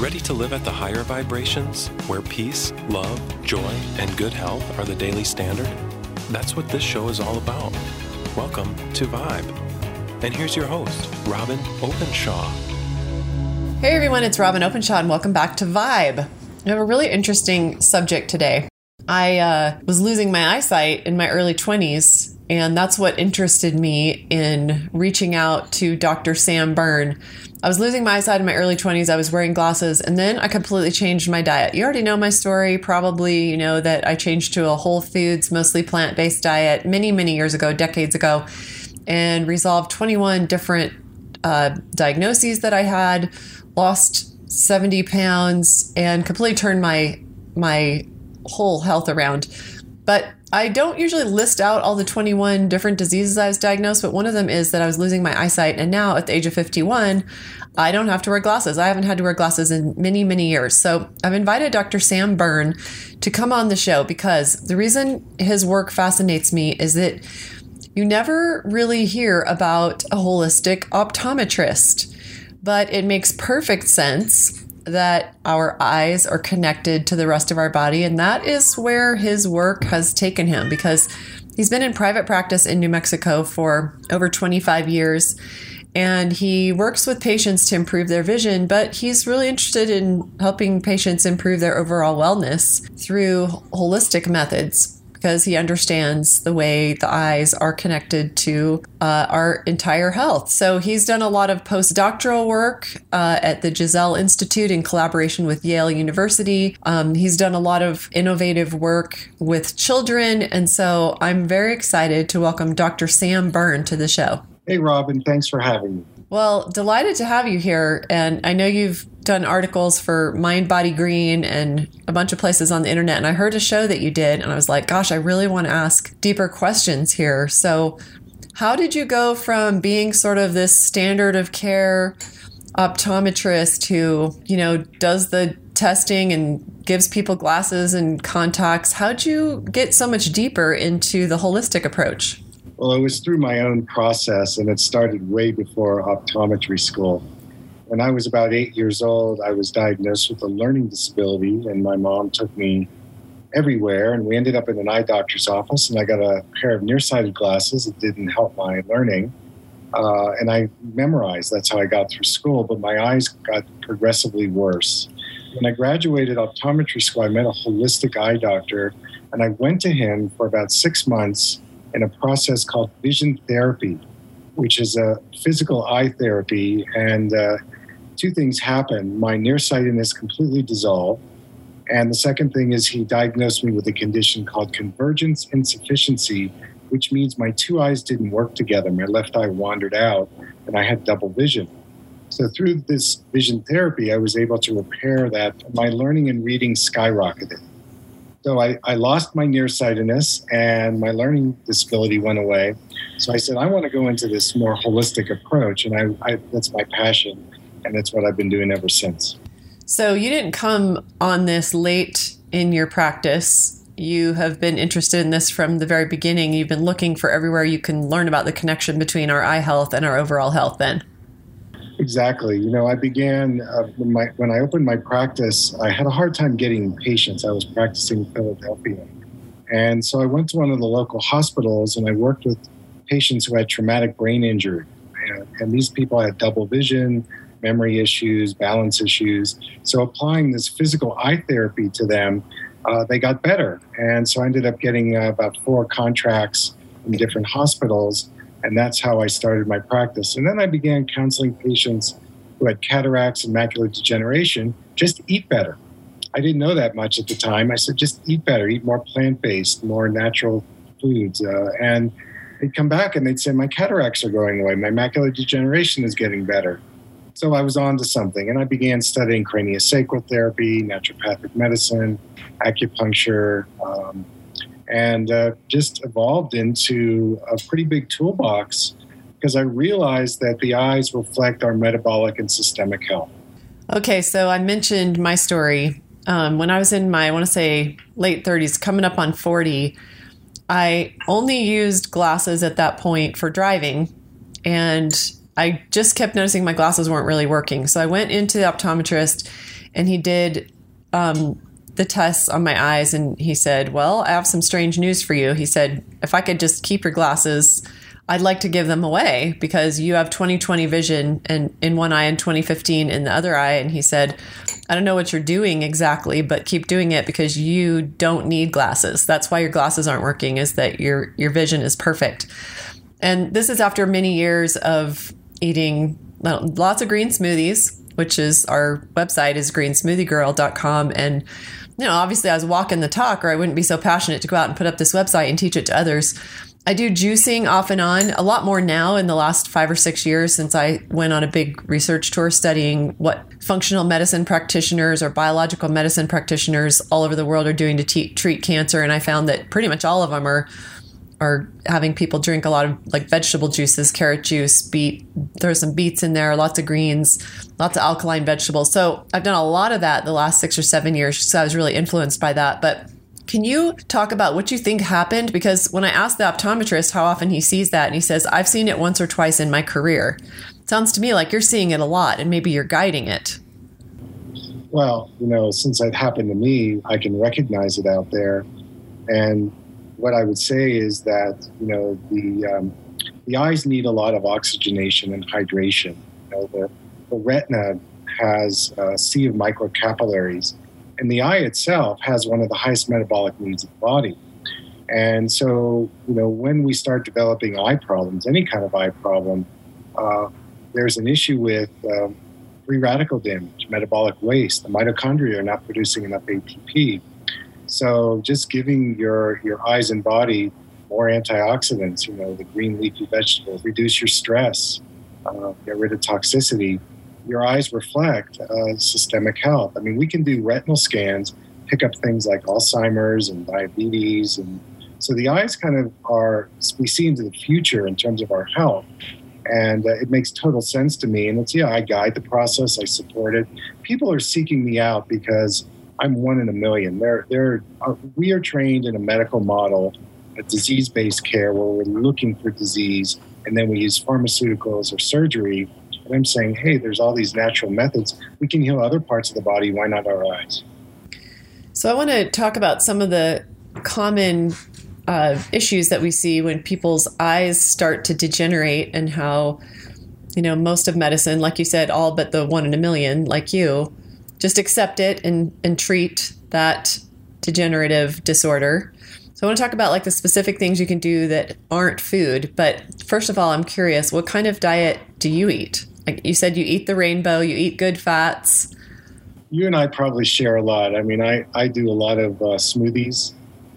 Ready to live at the higher vibrations, where peace, love, joy, and good health are the daily standard? That's what this show is all about. Welcome to Vibe. And here's your host, Robin Openshaw. Hey everyone, it's Robin Openshaw, and welcome back to Vibe. I have a really interesting subject today. I uh, was losing my eyesight in my early 20s, and that's what interested me in reaching out to Dr. Sam Berne. I was losing my eyesight in my early 20s. I was wearing glasses, and then I completely changed my diet. You already know my story. Probably, you know, that I changed to a whole foods, mostly plant based diet many, many years ago, decades ago, and resolved 21 different uh, diagnoses that I had, lost 70 pounds, and completely turned my, my whole health around. But I don't usually list out all the 21 different diseases I was diagnosed, but one of them is that I was losing my eyesight. And now at the age of 51, I don't have to wear glasses. I haven't had to wear glasses in many, many years. So I've invited Dr. Sam Berne to come on the show because the reason his work fascinates me is that you never really hear about a holistic optometrist, but it makes perfect sense that our eyes are connected to the rest of our body. And that is where his work has taken him because he's been in private practice in New Mexico for over 25 years. And he works with patients to improve their vision, but he's really interested in helping patients improve their overall wellness through holistic methods because he understands the way the eyes are connected to uh, our entire health. So he's done a lot of postdoctoral work uh, at the Gesell Institute in collaboration with Yale University. Um, he's done a lot of innovative work with children. And so I'm very excited to welcome Dr. Sam Berne to the show. Hey, Robin, thanks for having me. Well, delighted to have you here. And I know you've done articles for Mind Body Green and a bunch of places on the internet. And I heard a show that you did, and I was like, gosh, I really want to ask deeper questions here. So, how did you go from being sort of this standard of care optometrist who, you know, does the testing and gives people glasses and contacts? How'd you get so much deeper into the holistic approach? Well, it was through my own process, and it started way before optometry school. When I was about eight years old, I was diagnosed with a learning disability, and my mom took me everywhere. And we ended up in an eye doctor's office, and I got a pair of nearsighted glasses. It didn't help my learning. Uh, and I memorized. That's how I got through school, but my eyes got progressively worse. When I graduated optometry school, I met a holistic eye doctor, and I went to him for about six months in a process called vision therapy, which is a physical eye therapy. And uh, two things happened my nearsightedness completely dissolved. And the second thing is, he diagnosed me with a condition called convergence insufficiency, which means my two eyes didn't work together. My left eye wandered out, and I had double vision. So, through this vision therapy, I was able to repair that. My learning and reading skyrocketed. So I, I lost my nearsightedness and my learning disability went away. So I said, I want to go into this more holistic approach. And I, I that's my passion. And that's what I've been doing ever since. So you didn't come on this late in your practice. You have been interested in this from the very beginning. You've been looking for everywhere you can learn about the connection between our eye health and our overall health then. Exactly. You know, I began uh, when, my, when I opened my practice. I had a hard time getting patients. I was practicing in Philadelphia, and so I went to one of the local hospitals and I worked with patients who had traumatic brain injury, and, and these people had double vision, memory issues, balance issues. So applying this physical eye therapy to them, uh, they got better, and so I ended up getting uh, about four contracts in different hospitals and that's how I started my practice. And then I began counseling patients who had cataracts and macular degeneration just eat better. I didn't know that much at the time. I said, just eat better, eat more plant based, more natural foods. Uh, and they'd come back and they'd say, my cataracts are going away, my macular degeneration is getting better. So I was on to something, and I began studying craniosacral therapy, naturopathic medicine, acupuncture, um, and uh, just evolved into a pretty big toolbox because I realized that the eyes reflect our metabolic and systemic health. Okay, so I mentioned my story. Um, when I was in my, I want to say, late 30s, coming up on 40, I only used glasses at that point for driving. And I just kept noticing my glasses weren't really working. So I went into the optometrist and he did um, the tests on my eyes, and he said, "Well, I have some strange news for you." He said, "If I could just keep your glasses." I'd like to give them away because you have 20/20 vision and in one eye and 20/15 in the other eye. And he said, I don't know what you're doing exactly, but keep doing it because you don't need glasses. That's why your glasses aren't working, is that your your vision is perfect. And this is after many years of eating lots of green smoothies, which is our website is greensmoothiegirl.com. And, you know, obviously I was walking the talk or I wouldn't be so passionate to go out and put up this website and teach it to others. I do juicing off and on, a lot more now in the last five or six years since I went on a big research tour studying what functional medicine practitioners or biological medicine practitioners all over the world are doing to te- treat cancer. And I found that pretty much all of them are are having people drink a lot of like vegetable juices, carrot juice, beet, there's some beets in there, lots of greens, lots of alkaline vegetables. So I've done a lot of that the last six or seven years. So I was really influenced by that. But can you talk about what you think happened? Because when I asked the optometrist how often he sees that, and he says, I've seen it once or twice in my career. Sounds to me like you're seeing it a lot and maybe you're guiding it. Well, you know, since it happened to me, I can recognize it out there. And what I would say is that you know the um, the eyes need a lot of oxygenation and hydration. You know, the, the retina has a sea of microcapillaries, and the eye itself has one of the highest metabolic needs of the body. And so, you know, when we start developing eye problems, any kind of eye problem, uh, there's an issue with um, free radical damage, metabolic waste. The mitochondria are not producing enough ATP. So just giving your your eyes and body more antioxidants, you know, the green leafy vegetables, reduce your stress, uh, get rid of toxicity. Your eyes reflect uh, systemic health. I mean, we can do retinal scans, pick up things like Alzheimer's and diabetes, and so the eyes kind of are we see into the future in terms of our health and uh, it makes total sense to me. And it's yeah, I guide the process, I support it. People are seeking me out because I'm one in a million. They're, uh, we are trained in a medical model, a disease based care where we're looking for disease and then we use pharmaceuticals or surgery. And I'm saying, hey, there's all these natural methods. We can heal other parts of the body. Why not our eyes? So I want to talk about some of the common uh, issues that we see when people's eyes start to degenerate and how, you know, most of medicine, like you said, all but the one in a million, like you, just accept it and, and treat that degenerative disorder. So I want to talk about like the specific things you can do that aren't food. But first of all, I'm curious, what kind of diet do you eat? Like you said, you eat the rainbow, you eat good fats. You and I probably share a lot. I mean, I, I do a lot of uh, smoothies.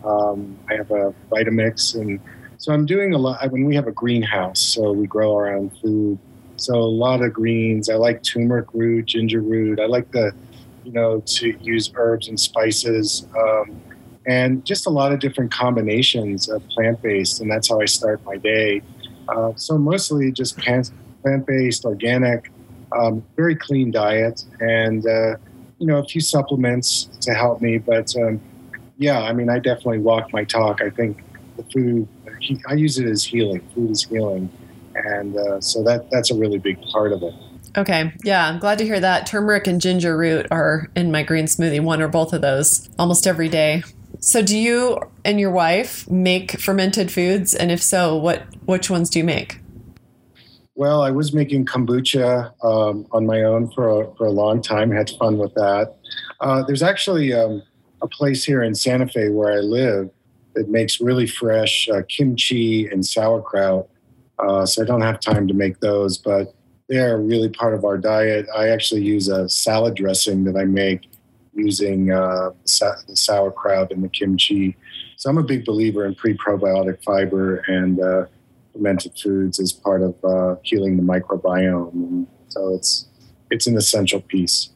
Um, I have a Vitamix, and so I'm doing a lot. I mean, we have a greenhouse, so we grow our own food. So a lot of greens. I like turmeric root, ginger root. I like the you know, to use herbs and spices, um, and just a lot of different combinations of plant based. And that's how I start my day. Uh, so mostly just plant based, organic, um, very clean diet, and uh, you know, a few supplements to help me. But um, yeah, I mean, I definitely walk my talk. I think the food, I use it as healing. Food is healing, and uh, so that that's a really big part of it. Okay. Yeah, I'm glad to hear that. Turmeric and ginger root are in my green smoothie, one or both of those almost every day. So do you and your wife make fermented foods and if so, what which ones do you make? Well, I was making kombucha um, on my own for a, for a long time. Had fun with that. Uh, there's actually um, a place here in Santa Fe where I live that makes really fresh uh, kimchi and sauerkraut. Uh, so I don't have time to make those, but they're really part of our diet. I actually use a salad dressing that I make using uh, the sauerkraut and the kimchi. So I'm a big believer in pre-probiotic fiber and uh, fermented foods as part of uh, healing the microbiome. And so it's it's an essential piece.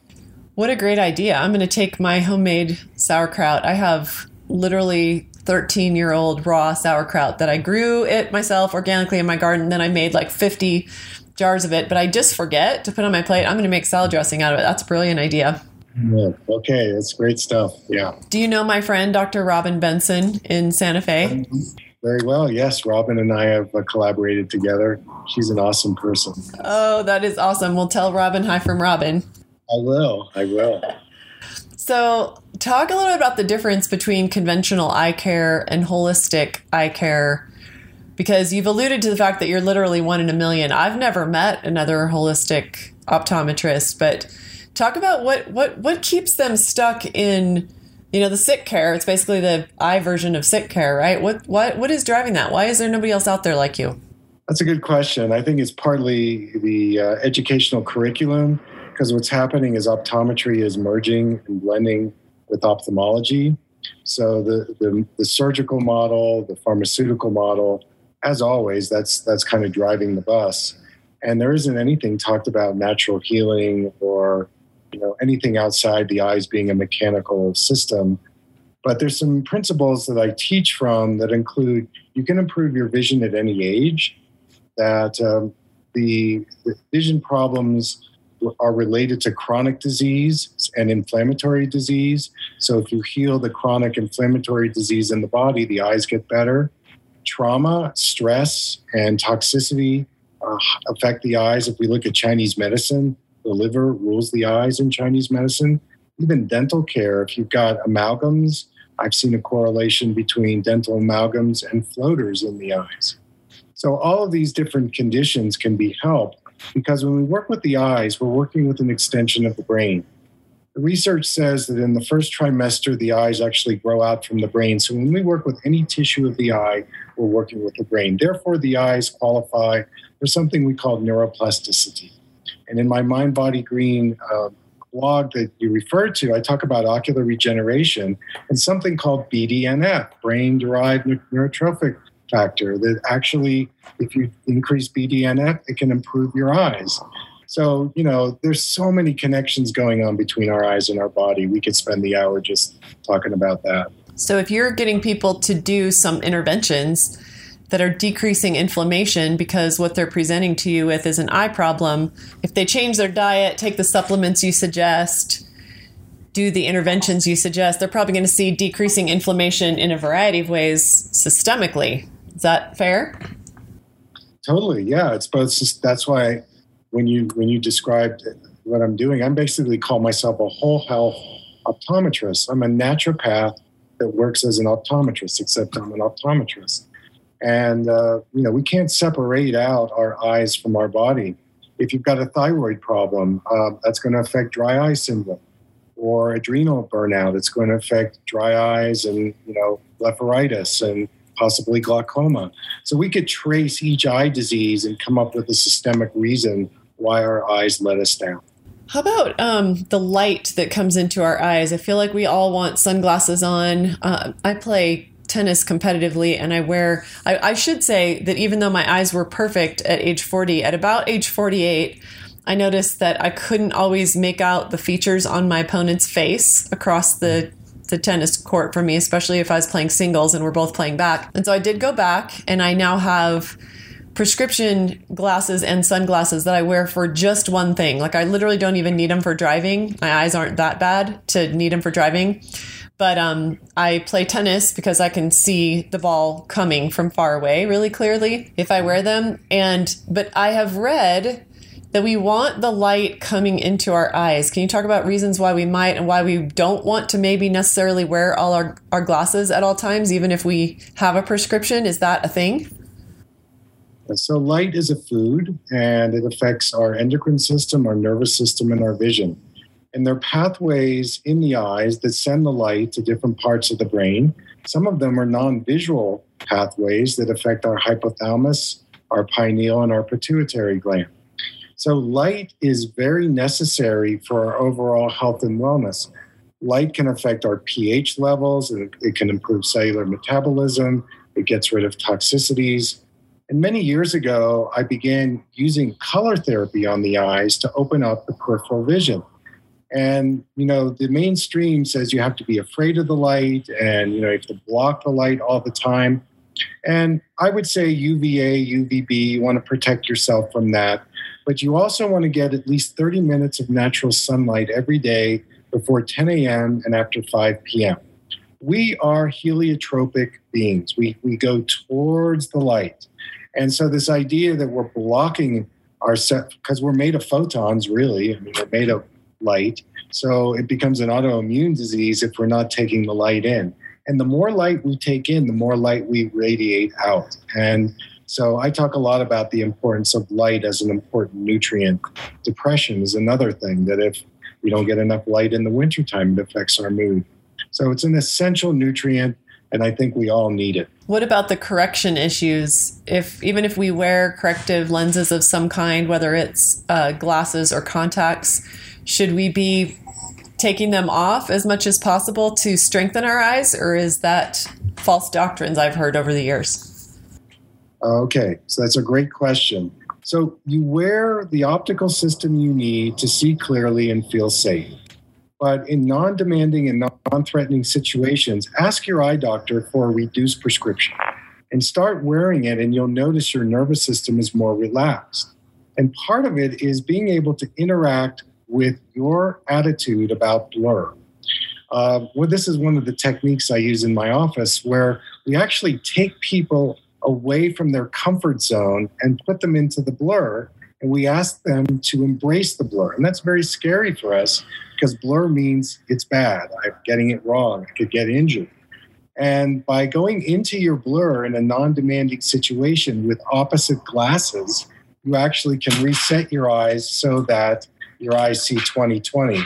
What a great idea! I'm going to take my homemade sauerkraut. I have literally 13 year old raw sauerkraut that I grew it myself organically in my garden. Then I made like 50 jars of it, but I just forget to put on my plate. I'm going to make salad dressing out of it. That's a brilliant idea. Yeah. Okay, that's great stuff. Yeah. Do you know my friend Dr. Robin Benson in Santa Fe? Very well. Yes, Robin and I have uh, collaborated together. She's an awesome person. Oh, that is awesome. We'll tell Robin hi from Robin. I will. I will. So, talk a little bit about the difference between conventional eye care and holistic eye care because you've alluded to the fact that you're literally one in a million. I've never met another holistic optometrist, but talk about what what what keeps them stuck in you know the sick care. It's basically the eye version of sick care, right? What what what is driving that? Why is there nobody else out there like you? That's a good question. I think it's partly the uh, educational curriculum because what's happening is optometry is merging and blending with ophthalmology. So the, the, the surgical model, the pharmaceutical model, as always, that's that's kind of driving the bus. And there isn't anything talked about natural healing or you know anything outside the eyes being a mechanical system. But there's some principles that I teach from that include you can improve your vision at any age. That um, the, the vision problems are related to chronic disease and inflammatory disease. So if you heal the chronic inflammatory disease in the body, the eyes get better. Trauma, stress, and toxicity uh, affect the eyes. If we look at Chinese medicine, the liver rules the eyes in Chinese medicine. Even dental care, if you've got amalgams, I've seen a correlation between dental amalgams and floaters in the eyes. So all of these different conditions can be helped because when we work with the eyes, we're working with an extension of the brain. The research says that in the first trimester, the eyes actually grow out from the brain. So when we work with any tissue of the eye, we're working with the brain. Therefore, the eyes qualify for something we call neuroplasticity. And in my Mind Body Green uh, blog that you referred to, I talk about ocular regeneration and something called BDNF, brain derived neurotrophic factor that actually, if you increase BDNF, it can improve your eyes. So, you know, there's so many connections going on between our eyes and our body. We could spend the hour just talking about that. So, if you're getting people to do some interventions that are decreasing inflammation because what they're presenting to you with is an eye problem, if they change their diet, take the supplements you suggest, do the interventions you suggest, they're probably going to see decreasing inflammation in a variety of ways systemically. Is that fair? Totally. Yeah, it's both. That's why when you when you described what I'm doing, I'm basically call myself a whole health optometrist. I'm a naturopath that works as an optometrist, except I'm an optometrist. And uh, you know, we can't separate out our eyes from our body. If you've got a thyroid problem, uh, that's going to affect dry eye syndrome, or adrenal burnout. It's going to affect dry eyes and you know blepharitis and possibly glaucoma. So we could trace each eye disease and come up with a systemic reason why our eyes let us down. How about um, the light that comes into our eyes? I feel like we all want sunglasses on. Uh, I play tennis competitively and I wear, I, I should say that even though my eyes were perfect at age 40, at about age 48, I noticed that I couldn't always make out the features on my opponent's face across the the tennis court for me, especially if I was playing singles and we're both playing back. And so I did go back and I now have prescription glasses and sunglasses that I wear for just one thing. Like I literally don't even need them for driving. My eyes aren't that bad to need them for driving. But um, I play tennis because I can see the ball coming from far away really clearly if I wear them. And but I have read that we want the light coming into our eyes. Can you talk about reasons why we might and why we don't want to maybe necessarily wear all our, our glasses at all times, even if we have a prescription? Is that a thing? So, light is a food and it affects our endocrine system, our nervous system, and our vision. And there are pathways in the eyes that send the light to different parts of the brain. Some of them are non visual pathways that affect our hypothalamus, our pineal, and our pituitary gland. So, light is very necessary for our overall health and wellness. Light can affect our pH levels, it, it can improve cellular metabolism, it gets rid of toxicities. And many years ago, I began using color therapy on the eyes to open up the peripheral vision. And, you know, the mainstream says you have to be afraid of the light and, you know, you have to block the light all the time. And I would say UVA, UVB, you want to protect yourself from that but you also want to get at least 30 minutes of natural sunlight every day before 10 a.m. and after 5 p.m. We are heliotropic beings. We, we go towards the light. And so, this idea that we're blocking our set, because we're made of photons, really, I mean, we're made of light. So it becomes an autoimmune disease if we're not taking the light in. And the more light we take in, the more light we radiate out. And so I talk a lot about the importance of light as an important nutrient. Depression is another thing that if we don't get enough light in the wintertime, it affects our mood. So it's an essential nutrient, and I think we all need it. What about the correction issues? If even if we wear corrective lenses of some kind, whether it's uh, glasses or contacts, should we be taking them off as much as possible to strengthen our eyes, or is that false doctrines I've heard over the years? Okay, so that's a great question. So you wear the optical system you need to see clearly and feel safe. But in non demanding and non threatening situations, ask your eye doctor for a reduced prescription and start wearing it, and you'll notice your nervous system is more relaxed. And part of it is being able to interact with your attitude about blur. Uh, well, this is one of the techniques I use in my office where we actually take people away from their comfort zone and put them into the blur. And we ask them to embrace the blur. And that's very scary for us because blur means it's bad. I'm getting it wrong. I could get injured. And by going into your blur in a non demanding situation with opposite glasses, you actually can reset your eyes so that your eyes see 2020.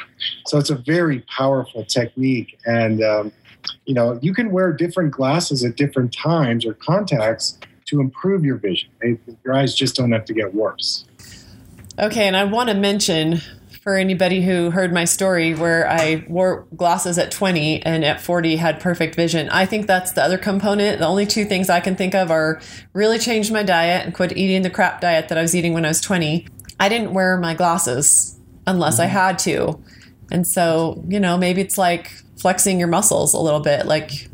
So it's a very powerful technique. And, um, you know, you can wear different glasses at different times or contacts to improve your vision. Your eyes just don't have to get worse. Okay, and I want to mention for anybody who heard my story where I wore glasses at 20 and at 40 had perfect vision. I think that's the other component. The only two things I can think of are really changed my diet and quit eating the crap diet that I was eating when I was 20. I didn't wear my glasses unless mm-hmm. I had to. And so, you know, maybe it's like flexing your muscles a little bit like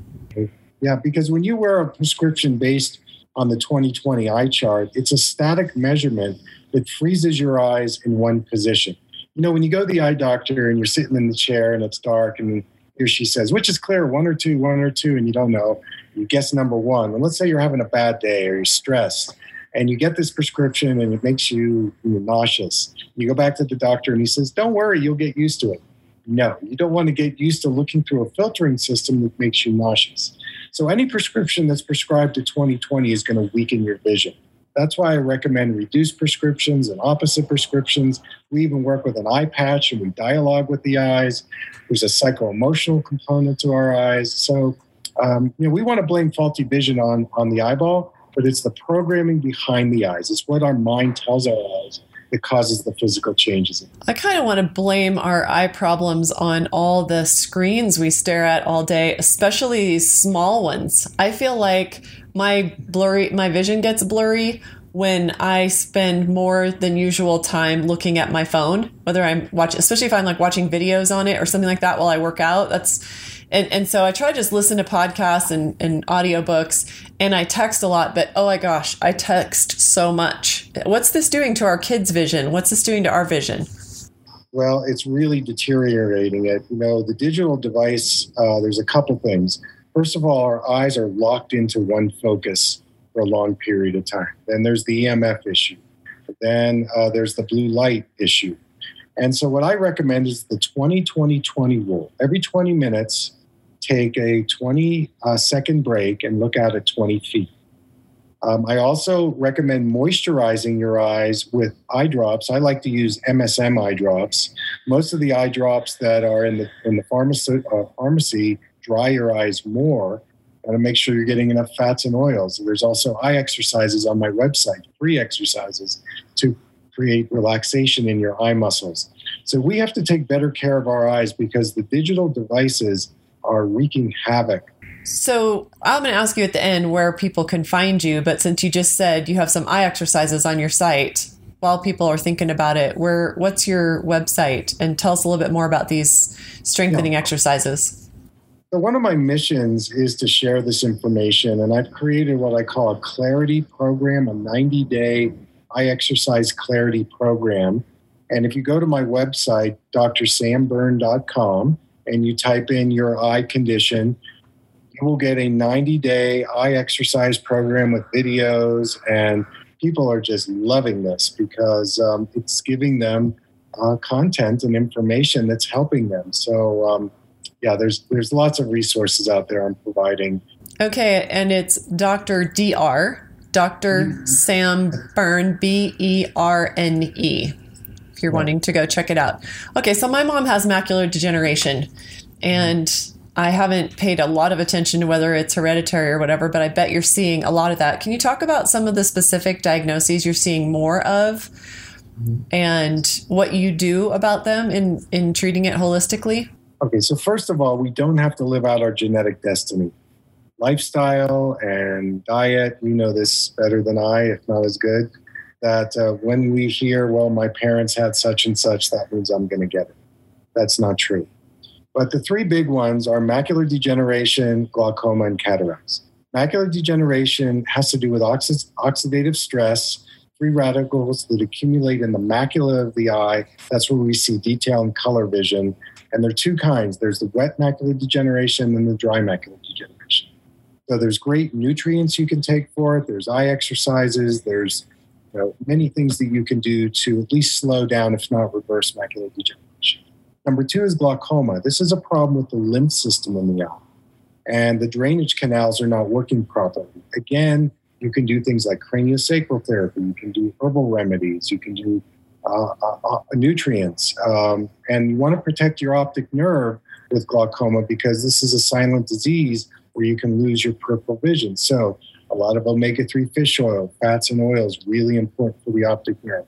Yeah, because when you wear a prescription based on the 2020 eye chart, it's a static measurement that freezes your eyes in one position you know, when you go to the eye doctor and you're sitting in the chair and it's dark and here she says, which is clear, one or two, one or two, and you don't know, you guess number one. And let's say you're having a bad day or you're stressed and you get this prescription and it makes you nauseous. You go back to the doctor and he says, don't worry, you'll get used to it. No, you don't want to get used to looking through a filtering system that makes you nauseous. So any prescription that's prescribed to 2020 is going to weaken your vision. That's why I recommend reduced prescriptions and opposite prescriptions. We even work with an eye patch and we dialogue with the eyes. There's a psycho-emotional component to our eyes. So, um, you know, we want to blame faulty vision on, on the eyeball, but it's the programming behind the eyes. It's what our mind tells our eyes that causes the physical changes. I kind of want to blame our eye problems on all the screens we stare at all day, especially small ones. I feel like my blurry my vision gets blurry when I spend more than usual time looking at my phone, whether I'm watching, especially if I'm like watching videos on it or something like that while I work out. That's, and, and so I try to just listen to podcasts and, and audiobooks and I text a lot, but oh my gosh, I text so much. What's this doing to our kids' vision? What's this doing to our vision? Well, it's really deteriorating it. You know, the digital device, uh, there's a couple things. First of all, our eyes are locked into one focus for a long period of time. Then there's the EMF issue. Then uh, there's the blue light issue. And so, what I recommend is the 20 20 20 rule. Every 20 minutes, take a 20 uh, second break and look out at 20 feet. Um, I also recommend moisturizing your eyes with eye drops. I like to use MSM eye drops. Most of the eye drops that are in the in the pharmacy, uh, pharmacy dry your eyes more and to make sure you're getting enough fats and oils. There's also eye exercises on my website, free exercises to create relaxation in your eye muscles. So we have to take better care of our eyes because the digital devices are wreaking havoc. So I'm going to ask you at the end where people can find you, but since you just said you have some eye exercises on your site, while people are thinking about it, where what's your website and tell us a little bit more about these strengthening yeah. exercises. So, one of my missions is to share this information, and I've created what I call a clarity program, a 90 day eye exercise clarity program. And if you go to my website, drsamberne.com, and you type in your eye condition, you will get a 90 day eye exercise program with videos. And people are just loving this because um, it's giving them uh, content and information that's helping them. So, um, yeah, there's there's lots of resources out there I'm providing. Okay, and it's Dr. Dr. Dr. Mm-hmm. Sam Berne, B E R N E. If you're right. wanting to go check it out. Okay, so my mom has macular degeneration, and I haven't paid a lot of attention to whether it's hereditary or whatever, but I bet you're seeing a lot of that. Can you talk about some of the specific diagnoses you're seeing more of and what you do about them in, in treating it holistically? Okay, so first of all, we don't have to live out our genetic destiny. Lifestyle and diet, you know this better than I, if not as good, that uh, when we hear, well, my parents had such and such, that means I'm going to get it. That's not true but the three big ones are macular degeneration, glaucoma, and cataracts. Macular degeneration has to do with oxid- oxidative stress, free radicals that accumulate in the macula of the eye. That's where we see detail and color vision. And there are two kinds there's the wet macular degeneration and the dry macular degeneration. So there's great nutrients you can take for it, there's eye exercises, there's you know, many things that you can do to at least slow down, if not reverse macular degeneration. Number two is glaucoma. This is a problem with the lymph system in the eye, and the drainage canals are not working properly. Again, you can do things like craniosacral therapy, you can do herbal remedies, you can do uh, uh, uh, nutrients, um, and you want to protect your optic nerve with glaucoma because this is a silent disease where you can lose your peripheral vision. So, a lot of omega 3 fish oil, fats, and oils, really important for the optic nerve.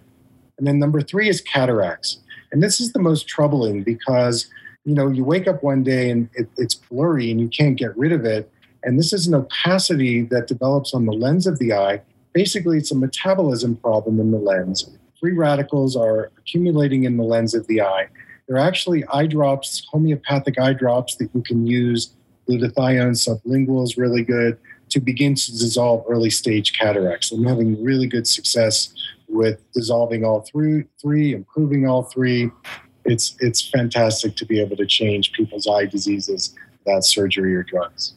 And then number three is cataracts. And this is the most troubling because, you know, you wake up one day and it, it's blurry and you can't get rid of it. And this is an opacity that develops on the lens of the eye. Basically, it's a metabolism problem in the lens. Free radicals are accumulating in the lens of the eye. There are actually eye drops, homeopathic eye drops that you can use. Glutathione sublingual is really good to begin to dissolve early stage cataracts. I'm having really good success with dissolving all three, three, improving all three. It's it's fantastic to be able to change people's eye diseases without surgery or drugs.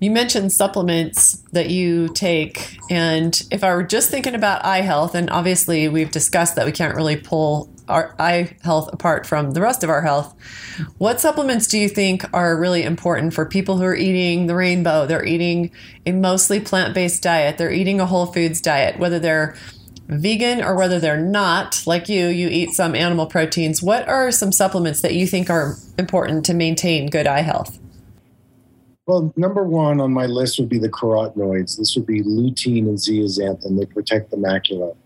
You mentioned supplements that you take, and if I were just thinking about eye health, and obviously we've discussed that we can't really pull our eye health apart from the rest of our health. What supplements do you think are really important for people who are eating the rainbow? They're eating a mostly plant based diet, they're eating a whole foods diet, whether they're vegan or whether they're not, like you, you eat some animal proteins, what are some supplements that you think are important to maintain good eye health? Well, number one on my list would be the carotenoids. This would be lutein and zeaxanthin. They protect the macula.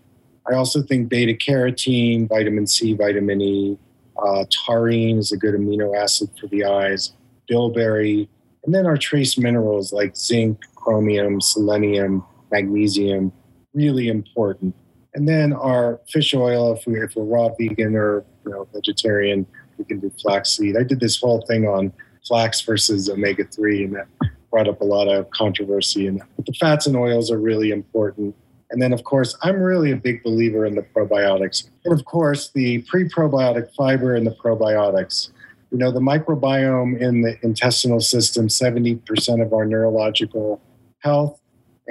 I also think beta carotene, vitamin C, vitamin E, uh, taurine is a good amino acid for the eyes, bilberry, and then our trace minerals like zinc, chromium, selenium, magnesium, really important. And then our fish oil, if, we, if we're raw vegan or you know, vegetarian, we can do flaxseed. I did this whole thing on flax versus omega 3, and that brought up a lot of controversy. And the fats and oils are really important. And then, of course, I'm really a big believer in the probiotics. And of course, the pre probiotic fiber and the probiotics. You know, the microbiome in the intestinal system, 70% of our neurological health.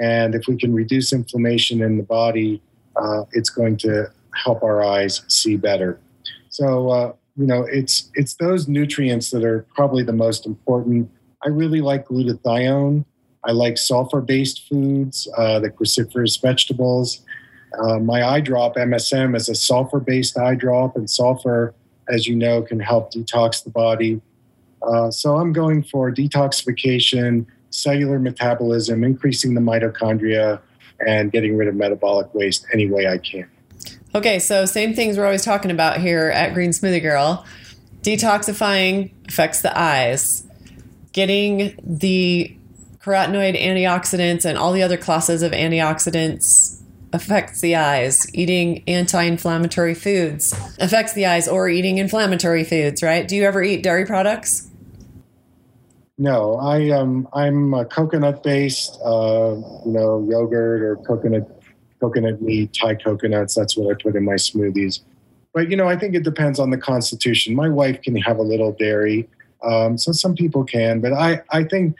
And if we can reduce inflammation in the body, uh, it's going to help our eyes see better. So, uh, you know, it's it's those nutrients that are probably the most important. I really like glutathione. I like sulfur-based foods, uh, the cruciferous vegetables. Uh, my eye drop, MSM, is a sulfur-based eye drop, and sulfur, as you know, can help detox the body. Uh, so I'm going for detoxification, cellular metabolism, increasing the mitochondria, and getting rid of metabolic waste any way I can. Okay, so same things we're always talking about here at Green Smoothie Girl. Detoxifying affects the eyes. Getting the carotenoid antioxidants and all the other classes of antioxidants affects the eyes. Eating anti inflammatory foods affects the eyes, or eating inflammatory foods, right? Do you ever eat dairy products? No, I um I'm a coconut based, uh, you know, yogurt or coconut coconut meat, Thai coconuts. That's what I put in my smoothies. But you know, I think it depends on the constitution. My wife can have a little dairy, um, so some people can. But I I think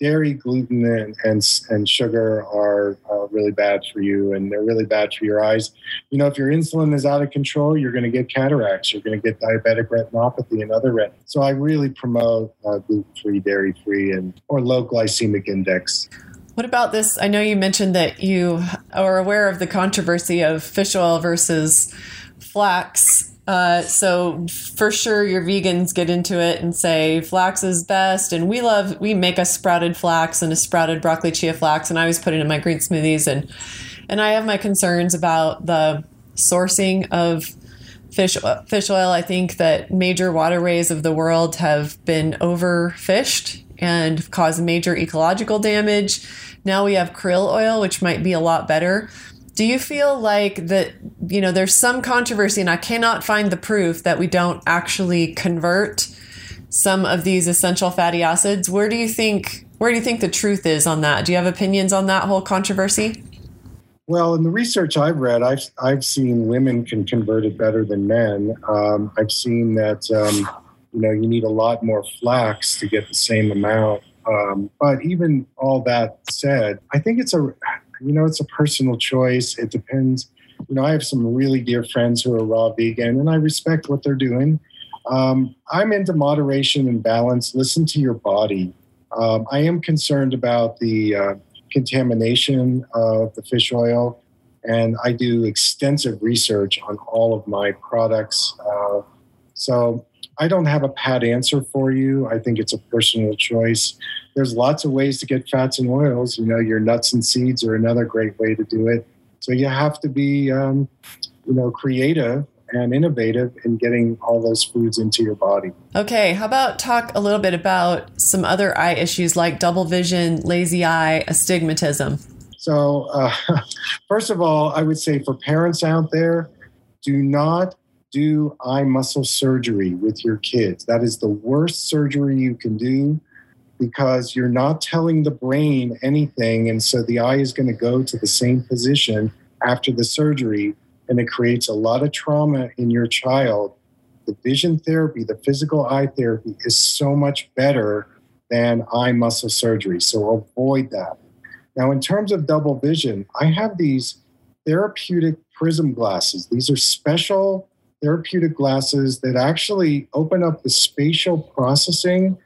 dairy, gluten, and and, and sugar are uh, really bad for you, and they're really bad for your eyes. You know, if your insulin is out of control, you're going to get cataracts, you're going to get diabetic retinopathy, and other ret. So I really promote uh, gluten-free, dairy-free, and or low glycemic index. What about this? I know you mentioned that you are aware of the controversy of fish oil versus flax uh, so for sure, your vegans get into it and say flax is best, and we love we make a sprouted flax and a sprouted broccoli chia flax, and I always put it in my green smoothies, and and I have my concerns about the sourcing of fish fish oil. I think that major waterways of the world have been overfished and caused major ecological damage. Now we have krill oil, which might be a lot better do you feel like that you know there's some controversy and i cannot find the proof that we don't actually convert some of these essential fatty acids? Where do you think where do you think the truth is on that? Do you have opinions on that whole controversy? Well in the research i've read i've, I've seen women can convert it better than men. Um, i've seen that um, you know you need a lot more flax to get the same amount. Um, but even all that said i think it's a you know, it's a personal choice. It depends. You know, I have some really dear friends who are raw vegan, and I respect what they're doing. Um, I'm into moderation and balance. Listen to your body. Um, I am concerned about the uh, contamination of the fish oil, and I do extensive research on all of my products. Uh, so I don't have a pat answer for you. I think it's a personal choice there's lots of ways to get fats and oils. You know, your nuts and seeds are another great way to do it. So you have to be, um, you know, creative and innovative in getting all those foods into your body. Okay, how about talk a little bit about some other eye issues like double vision, lazy eye, astigmatism? So, uh, first of all, I would say for parents out there, do not do eye muscle surgery with your kids. That is the worst surgery you can do because you're not telling the brain anything. And so the eye is going to go to the same position after the surgery. And it creates a lot of trauma in your child. The vision therapy, the physical eye therapy, is so much better than eye muscle surgery. So avoid that. Now, in terms of double vision, I have these therapeutic prism glasses. These are special therapeutic glasses that actually open up the spatial processing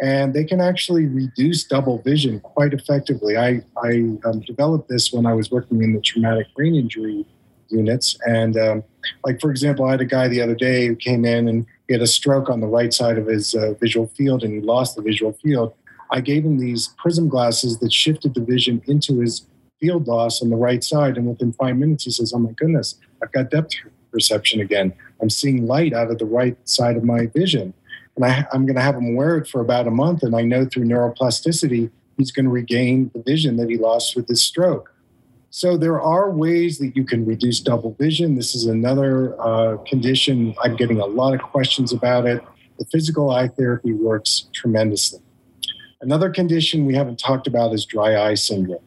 and they can actually reduce double vision quite effectively. I, I um, developed this when I was working in the traumatic brain injury units. And, um, like, for example, I had a guy the other day who came in and he had a stroke on the right side of his uh, visual field and he lost the visual field. I gave him these prism glasses that shifted the vision into his field loss on the right side. And within five minutes, he says, Oh my goodness, I've got depth perception again. I'm seeing light out of the right side of my vision and I, I'm going to have him wear it for about a month. And I know through neuroplasticity, he's going to regain the vision that he lost with his stroke. So there are ways that you can reduce double vision. This is another uh, condition. I'm getting a lot of questions about it. The physical eye therapy works tremendously. Another condition we haven't talked about is dry eye syndrome.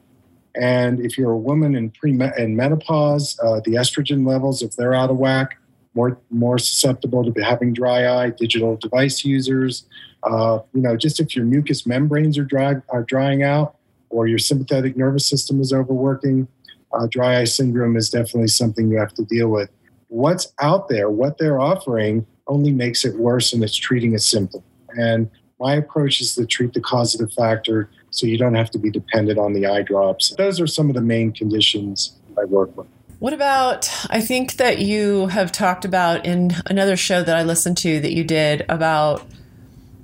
And if you're a woman in pre in menopause, uh, the estrogen levels, if they're out of whack, more more susceptible to having dry eye. Digital device users, uh, you know, just if your mucous membranes are dry are drying out, or your sympathetic nervous system is overworking, uh, dry eye syndrome is definitely something you have to deal with. What's out there, what they're offering, only makes it worse, and it's treating a symptom. And my approach is to treat the causative factor so you don't have to be dependent on the eye drops. Those are some of the main conditions I work with. What about? I think that you have talked about in another show that I listened to that you did about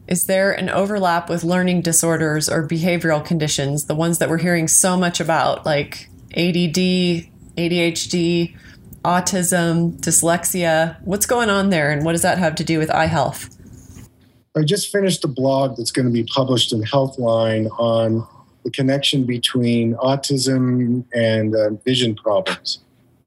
is there an overlap with learning disorders or behavioral conditions, the ones that we're hearing so much about, like ADD, ADHD, autism, dyslexia? What's going on there, and what does that have to do with eye health? I just finished a blog that's going to be published in Healthline on the connection between autism and uh, vision problems.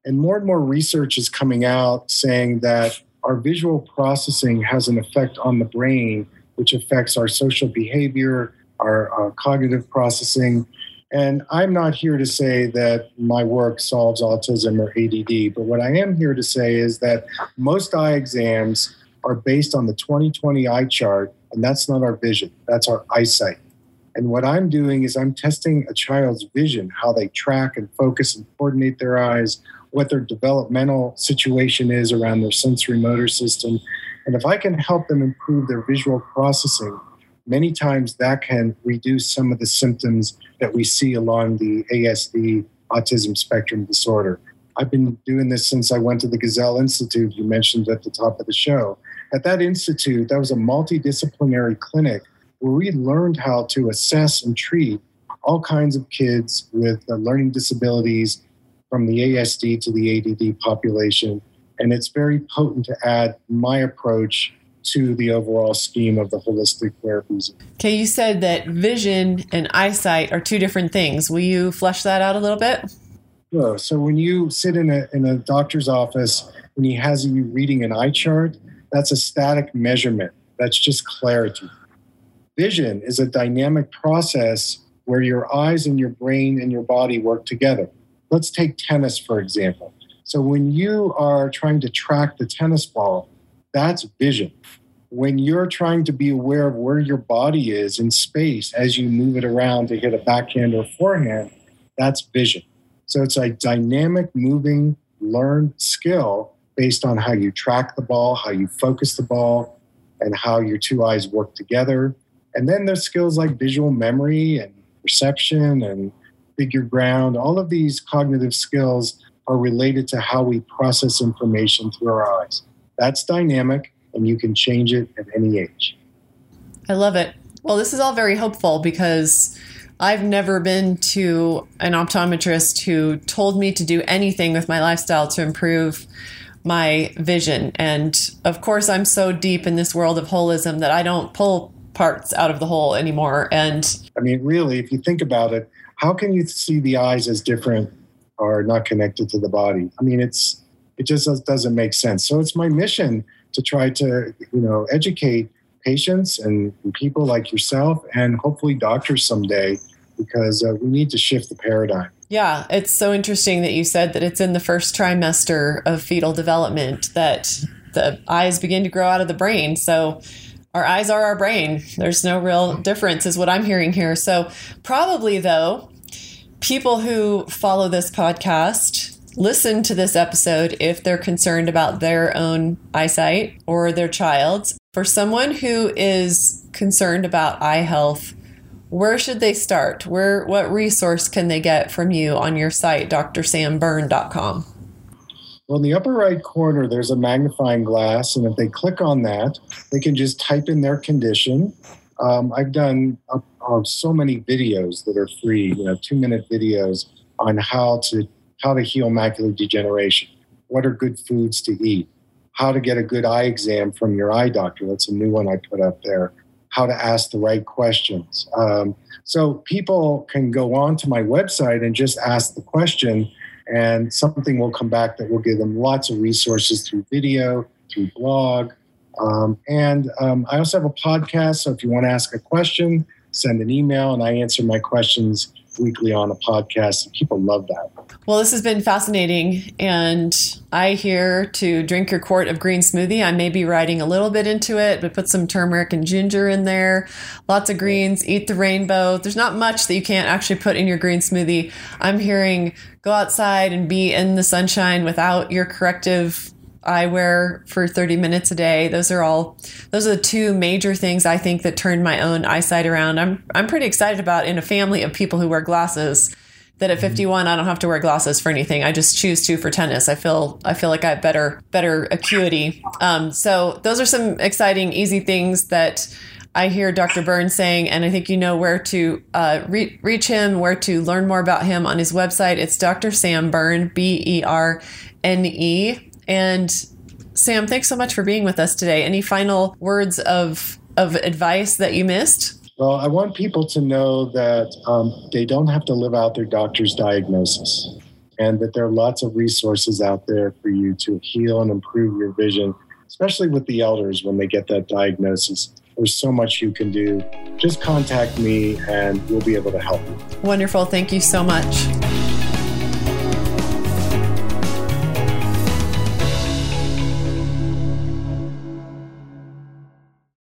And more and more research is coming out saying that our visual processing has an effect on the brain, which affects our social behavior, our, our cognitive processing. And I'm not here to say that my work solves autism or ADD, but what I am here to say is that most eye exams are based on the 2020 eye chart, and that's not our vision, that's our eyesight. And what I'm doing is I'm testing a child's vision, how they track and focus and coordinate their eyes, what their developmental situation is around their sensory motor system. And if I can help them improve their visual processing, many times that can reduce some of the symptoms that we see along the ASD autism spectrum disorder. I've been doing this since I went to the Gesell Institute, you mentioned at the top of the show. At that institute, that was a multidisciplinary clinic where we learned how to assess and treat all kinds of kids with uh, learning disabilities from the ASD to the ADD population. And it's very potent to add my approach to the overall scheme of the holistic therapies. Okay, you said that vision and eyesight are two different things. Will you flesh that out a little bit? Sure. So when you sit in a, in a doctor's office and he has you reading an eye chart, that's a static measurement. That's just clarity vision is a dynamic process where your eyes and your brain and your body work together. Let's take tennis, for example. So, when you are trying to track the tennis ball, that's vision. When you're trying to be aware of where your body is in space as you move it around to hit a backhand or forehand, that's vision. So, it's a dynamic, moving, learned skill based on how you track the ball, how you focus the ball, and how your two eyes work together and then there's skills like visual memory and perception and figure ground. All of these cognitive skills are related to how we process information through our eyes. That's dynamic, and you can change it at any age. I love it. Well, this is all very hopeful because I've never been to an optometrist who told me to do anything with my lifestyle to improve my vision. And of course, I'm so deep in this world of holism that I don't pull parts out of the whole anymore. And I mean, really, if you think about it, how can you see the eyes as different or not connected to the body? I mean, it's it just doesn't make sense. So it's my mission to try to you know educate patients and, people like yourself and hopefully doctors someday because uh, we need to shift the paradigm. Yeah, it's so interesting that you said that it's in the first trimester of fetal development that the eyes begin to grow out of the brain. So our eyes are our brain. There's no real difference, is what I'm hearing here. So, probably though, people who follow this podcast listen to this episode if they're concerned about their own eyesight or their child's. For someone who is concerned about eye health, where should they start? Where what resource can they get from you on your site, drsamberne.com? Well, in the upper right corner, there's a magnifying glass, and if they click on that, they can just type in their condition. Um, I've done uh, uh, so many videos that are free, you know, two-minute videos on how to how to heal macular degeneration. What are good foods to eat? How to get a good eye exam from your eye doctor. That's a new one I put up there. How to ask the right questions. Um, so people can go on to my website and just ask the question and something will come back that will give them lots of resources through video, through blog. Um, and um, I also have a podcast. So if you want to ask a question, send an email and I answer my questions weekly on a podcast. People love that. Well, this has been fascinating. And I here to drink your quart of green smoothie. I may be writing a little bit into it, but put some turmeric and ginger in there. Lots of greens, eat the rainbow. There's not much that you can't actually put in your green smoothie. I'm hearing go outside and be in the sunshine without your corrective eyewear for 30 minutes a day. Those are all those are the two major things I think that turned my own eyesight around. I'm I'm pretty excited about in a family of people who wear glasses that at 51 I don't have to wear glasses for anything. I just choose to for tennis. I feel I feel like I have better better acuity. Um, so those are some exciting easy things that I hear Dr. Berne saying, and I think you know where to uh, re- reach him, where to learn more about him on his website. It's Dr. Sam Berne, B E R N E. And Sam, thanks so much for being with us today. Any final words of of advice that you missed? Well, I want people to know that um, they don't have to live out their doctor's diagnosis and that there are lots of resources out there for you to heal and improve your vision, especially with the elders when they get that diagnosis. There's so much you can do. Just contact me and we'll be able to help you. Wonderful. Thank you so much.